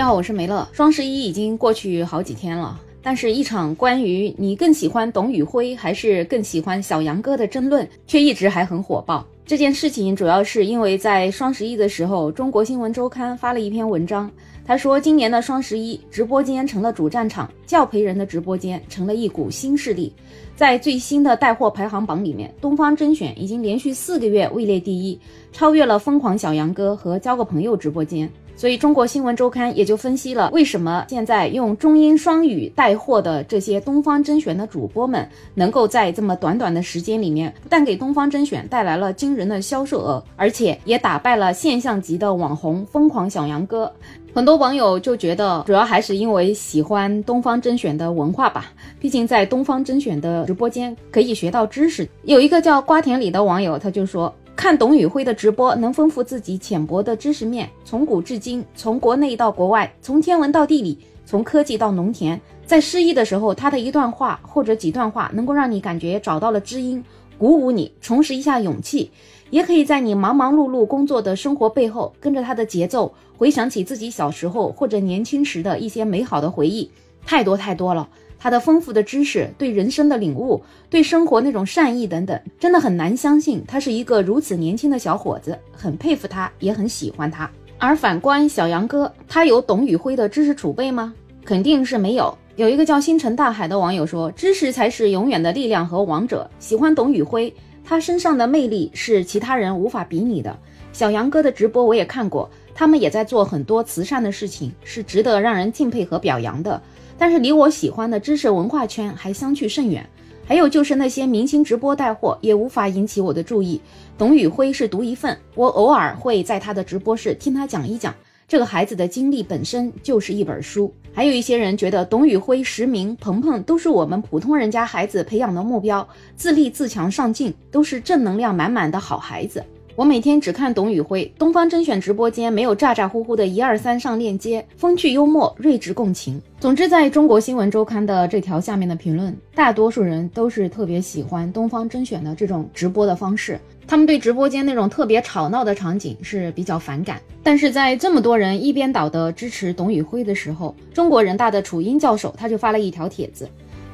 你好，我是梅乐。双十一已经过去好几天了，但是，一场关于你更喜欢董宇辉还是更喜欢小杨哥的争论，却一直还很火爆。这件事情主要是因为在双十一的时候，中国新闻周刊发了一篇文章，他说今年的双十一直播间成了主战场，教培人的直播间成了一股新势力。在最新的带货排行榜里面，东方甄选已经连续四个月位列第一，超越了疯狂小杨哥和交个朋友直播间。所以，中国新闻周刊也就分析了为什么现在用中英双语带货的这些东方甄选的主播们，能够在这么短短的时间里面，不但给东方甄选带来了惊人的销售额，而且也打败了现象级的网红疯狂小杨哥。很多网友就觉得，主要还是因为喜欢东方甄选的文化吧。毕竟在东方甄选的直播间可以学到知识。有一个叫瓜田里的网友，他就说。看董宇辉的直播，能丰富自己浅薄的知识面。从古至今，从国内到国外，从天文到地理，从科技到农田，在失意的时候，他的一段话或者几段话，能够让你感觉找到了知音，鼓舞你，重拾一下勇气。也可以在你忙忙碌碌工作的生活背后，跟着他的节奏，回想起自己小时候或者年轻时的一些美好的回忆，太多太多了。他的丰富的知识，对人生的领悟，对生活那种善意等等，真的很难相信他是一个如此年轻的小伙子，很佩服他，也很喜欢他。而反观小杨哥，他有董宇辉的知识储备吗？肯定是没有。有一个叫星辰大海的网友说：“知识才是永远的力量和王者。”喜欢董宇辉，他身上的魅力是其他人无法比拟的。小杨哥的直播我也看过，他们也在做很多慈善的事情，是值得让人敬佩和表扬的。但是离我喜欢的知识文化圈还相去甚远，还有就是那些明星直播带货也无法引起我的注意。董宇辉是独一份，我偶尔会在他的直播室听他讲一讲。这个孩子的经历本身就是一本书。还有一些人觉得董宇辉、实名、鹏鹏都是我们普通人家孩子培养的目标，自立自强上进，都是正能量满满的好孩子。我每天只看董宇辉，东方甄选直播间没有咋咋呼呼的一二三上链接，风趣幽默，睿智共情。总之，在中国新闻周刊的这条下面的评论，大多数人都是特别喜欢东方甄选的这种直播的方式，他们对直播间那种特别吵闹的场景是比较反感。但是在这么多人一边倒的支持董宇辉的时候，中国人大的楚英教授他就发了一条帖子。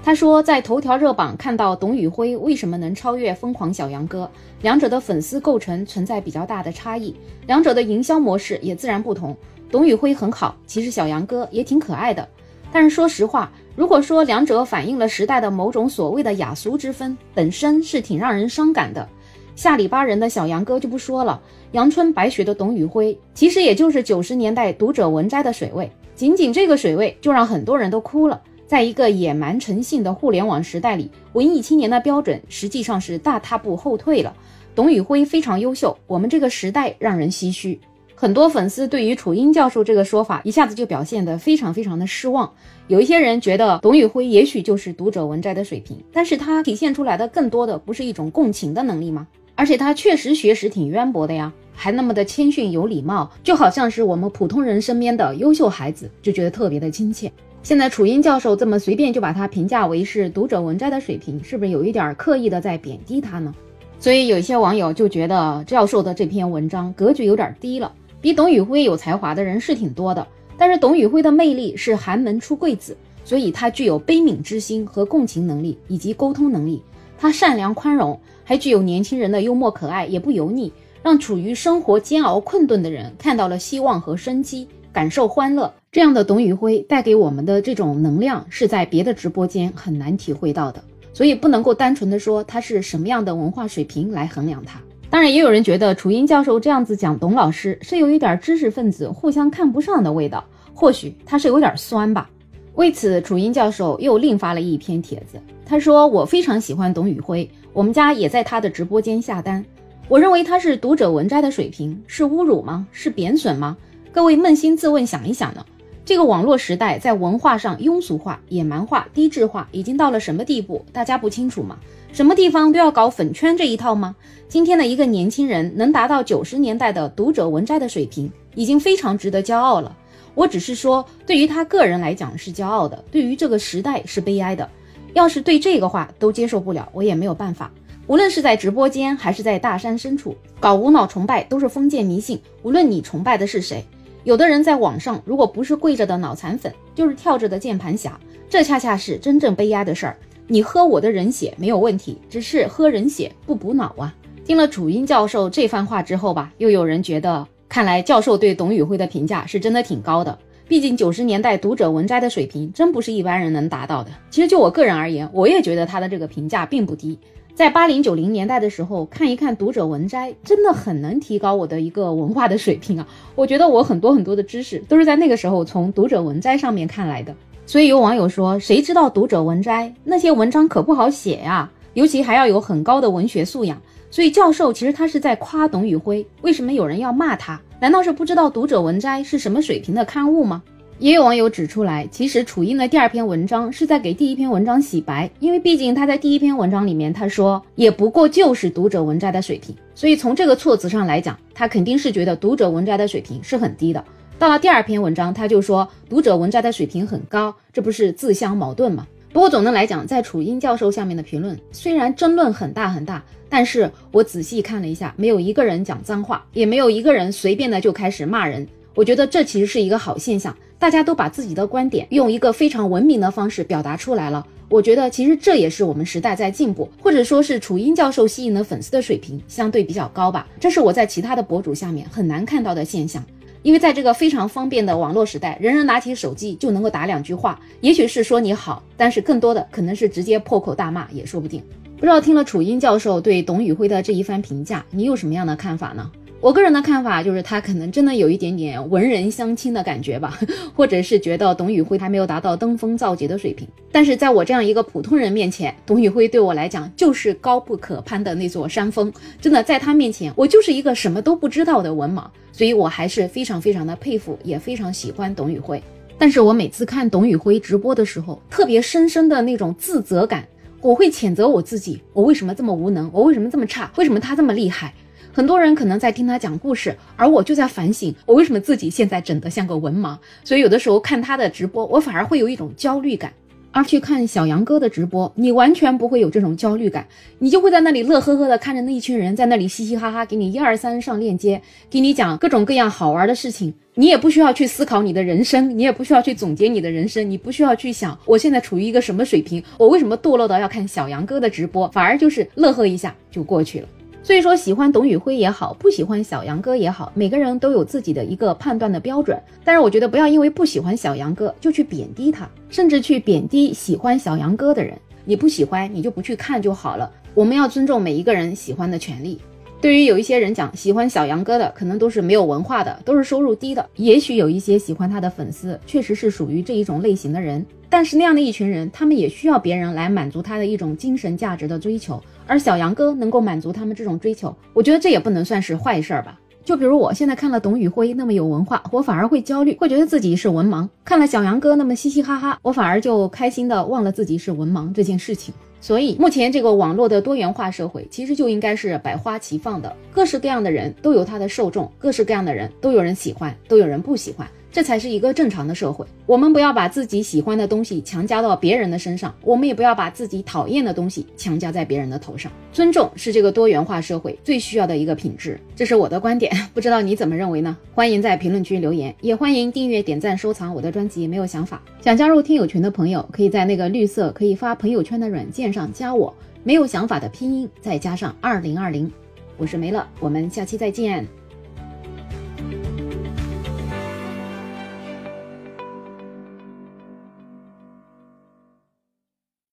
他说，在头条热榜看到董宇辉为什么能超越疯狂小杨哥，两者的粉丝构成存在比较大的差异，两者的营销模式也自然不同。董宇辉很好，其实小杨哥也挺可爱的。但是说实话，如果说两者反映了时代的某种所谓的雅俗之分，本身是挺让人伤感的。下里巴人的小杨哥就不说了，阳春白雪的董宇辉，其实也就是九十年代读者文摘的水位，仅仅这个水位就让很多人都哭了。在一个野蛮成性的互联网时代里，文艺青年的标准实际上是大踏步后退了。董宇辉非常优秀，我们这个时代让人唏嘘。很多粉丝对于楚英教授这个说法一下子就表现得非常非常的失望。有一些人觉得董宇辉也许就是读者文摘的水平，但是他体现出来的更多的不是一种共情的能力吗？而且他确实学识挺渊博的呀，还那么的谦逊有礼貌，就好像是我们普通人身边的优秀孩子，就觉得特别的亲切。现在楚英教授这么随便就把他评价为是读者文摘的水平，是不是有一点刻意的在贬低他呢？所以有一些网友就觉得教授的这篇文章格局有点低了。比董宇辉有才华的人是挺多的，但是董宇辉的魅力是寒门出贵子，所以他具有悲悯之心和共情能力以及沟通能力。他善良宽容，还具有年轻人的幽默可爱，也不油腻，让处于生活煎熬困顿的人看到了希望和生机。感受欢乐，这样的董宇辉带给我们的这种能量，是在别的直播间很难体会到的。所以不能够单纯的说他是什么样的文化水平来衡量他。当然，也有人觉得楚英教授这样子讲董老师是有一点知识分子互相看不上的味道，或许他是有点酸吧。为此，楚英教授又另发了一篇帖子，他说：“我非常喜欢董宇辉，我们家也在他的直播间下单。我认为他是读者文摘的水平，是侮辱吗？是贬损吗？”各位扪心自问想一想呢？这个网络时代在文化上庸俗化、野蛮化、低质化，已经到了什么地步？大家不清楚吗？什么地方都要搞粉圈这一套吗？今天的一个年轻人能达到九十年代的读者文摘的水平，已经非常值得骄傲了。我只是说，对于他个人来讲是骄傲的，对于这个时代是悲哀的。要是对这个话都接受不了，我也没有办法。无论是在直播间还是在大山深处，搞无脑崇拜都是封建迷信。无论你崇拜的是谁。有的人在网上，如果不是跪着的脑残粉，就是跳着的键盘侠，这恰恰是真正悲哀的事儿。你喝我的人血没有问题，只是喝人血不补脑啊。听了楚英教授这番话之后吧，又有人觉得，看来教授对董宇辉的评价是真的挺高的。毕竟九十年代读者文摘的水平，真不是一般人能达到的。其实就我个人而言，我也觉得他的这个评价并不低。在八零九零年代的时候，看一看读者文摘，真的很能提高我的一个文化的水平啊！我觉得我很多很多的知识都是在那个时候从读者文摘上面看来的。所以有网友说，谁知道读者文摘那些文章可不好写呀，尤其还要有很高的文学素养。所以教授其实他是在夸董宇辉，为什么有人要骂他？难道是不知道读者文摘是什么水平的刊物吗？也有网友指出来，其实楚英的第二篇文章是在给第一篇文章洗白，因为毕竟他在第一篇文章里面他说也不过就是读者文摘的水平，所以从这个措辞上来讲，他肯定是觉得读者文摘的水平是很低的。到了第二篇文章，他就说读者文摘的水平很高，这不是自相矛盾吗？不过总的来讲，在楚英教授下面的评论虽然争论很大很大，但是我仔细看了一下，没有一个人讲脏话，也没有一个人随便的就开始骂人。我觉得这其实是一个好现象，大家都把自己的观点用一个非常文明的方式表达出来了。我觉得其实这也是我们时代在进步，或者说是楚英教授吸引的粉丝的水平相对比较高吧。这是我在其他的博主下面很难看到的现象，因为在这个非常方便的网络时代，人人拿起手机就能够打两句话，也许是说你好，但是更多的可能是直接破口大骂也说不定。不知道听了楚英教授对董宇辉的这一番评价，你有什么样的看法呢？我个人的看法就是，他可能真的有一点点文人相亲的感觉吧，或者是觉得董宇辉还没有达到登峰造极的水平。但是在我这样一个普通人面前，董宇辉对我来讲就是高不可攀的那座山峰。真的，在他面前，我就是一个什么都不知道的文盲。所以我还是非常非常的佩服，也非常喜欢董宇辉。但是我每次看董宇辉直播的时候，特别深深的那种自责感，我会谴责我自己：我为什么这么无能？我为什么这么差？为什么他这么厉害？很多人可能在听他讲故事，而我就在反省，我为什么自己现在整得像个文盲。所以有的时候看他的直播，我反而会有一种焦虑感。而去看小杨哥的直播，你完全不会有这种焦虑感，你就会在那里乐呵呵的看着那一群人在那里嘻嘻哈哈，给你一二三上链接，给你讲各种各样好玩的事情。你也不需要去思考你的人生，你也不需要去总结你的人生，你不需要去想我现在处于一个什么水平，我为什么堕落到要看小杨哥的直播，反而就是乐呵一下就过去了。所以说，喜欢董宇辉也好，不喜欢小杨哥也好，每个人都有自己的一个判断的标准。但是我觉得，不要因为不喜欢小杨哥就去贬低他，甚至去贬低喜欢小杨哥的人。你不喜欢，你就不去看就好了。我们要尊重每一个人喜欢的权利。对于有一些人讲喜欢小杨哥的，可能都是没有文化的，都是收入低的。也许有一些喜欢他的粉丝，确实是属于这一种类型的人。但是那样的一群人，他们也需要别人来满足他的一种精神价值的追求。而小杨哥能够满足他们这种追求，我觉得这也不能算是坏事儿吧。就比如我现在看了董宇辉那么有文化，我反而会焦虑，会觉得自己是文盲；看了小杨哥那么嘻嘻哈哈，我反而就开心的忘了自己是文盲这件事情。所以目前这个网络的多元化社会，其实就应该是百花齐放的，各式各样的人都有他的受众，各式各样的人都有人喜欢，都有人不喜欢。这才是一个正常的社会。我们不要把自己喜欢的东西强加到别人的身上，我们也不要把自己讨厌的东西强加在别人的头上。尊重是这个多元化社会最需要的一个品质，这是我的观点，不知道你怎么认为呢？欢迎在评论区留言，也欢迎订阅、点赞、收藏我的专辑。没有想法，想加入听友群的朋友，可以在那个绿色可以发朋友圈的软件上加我。没有想法的拼音再加上二零二零，我是没了，我们下期再见。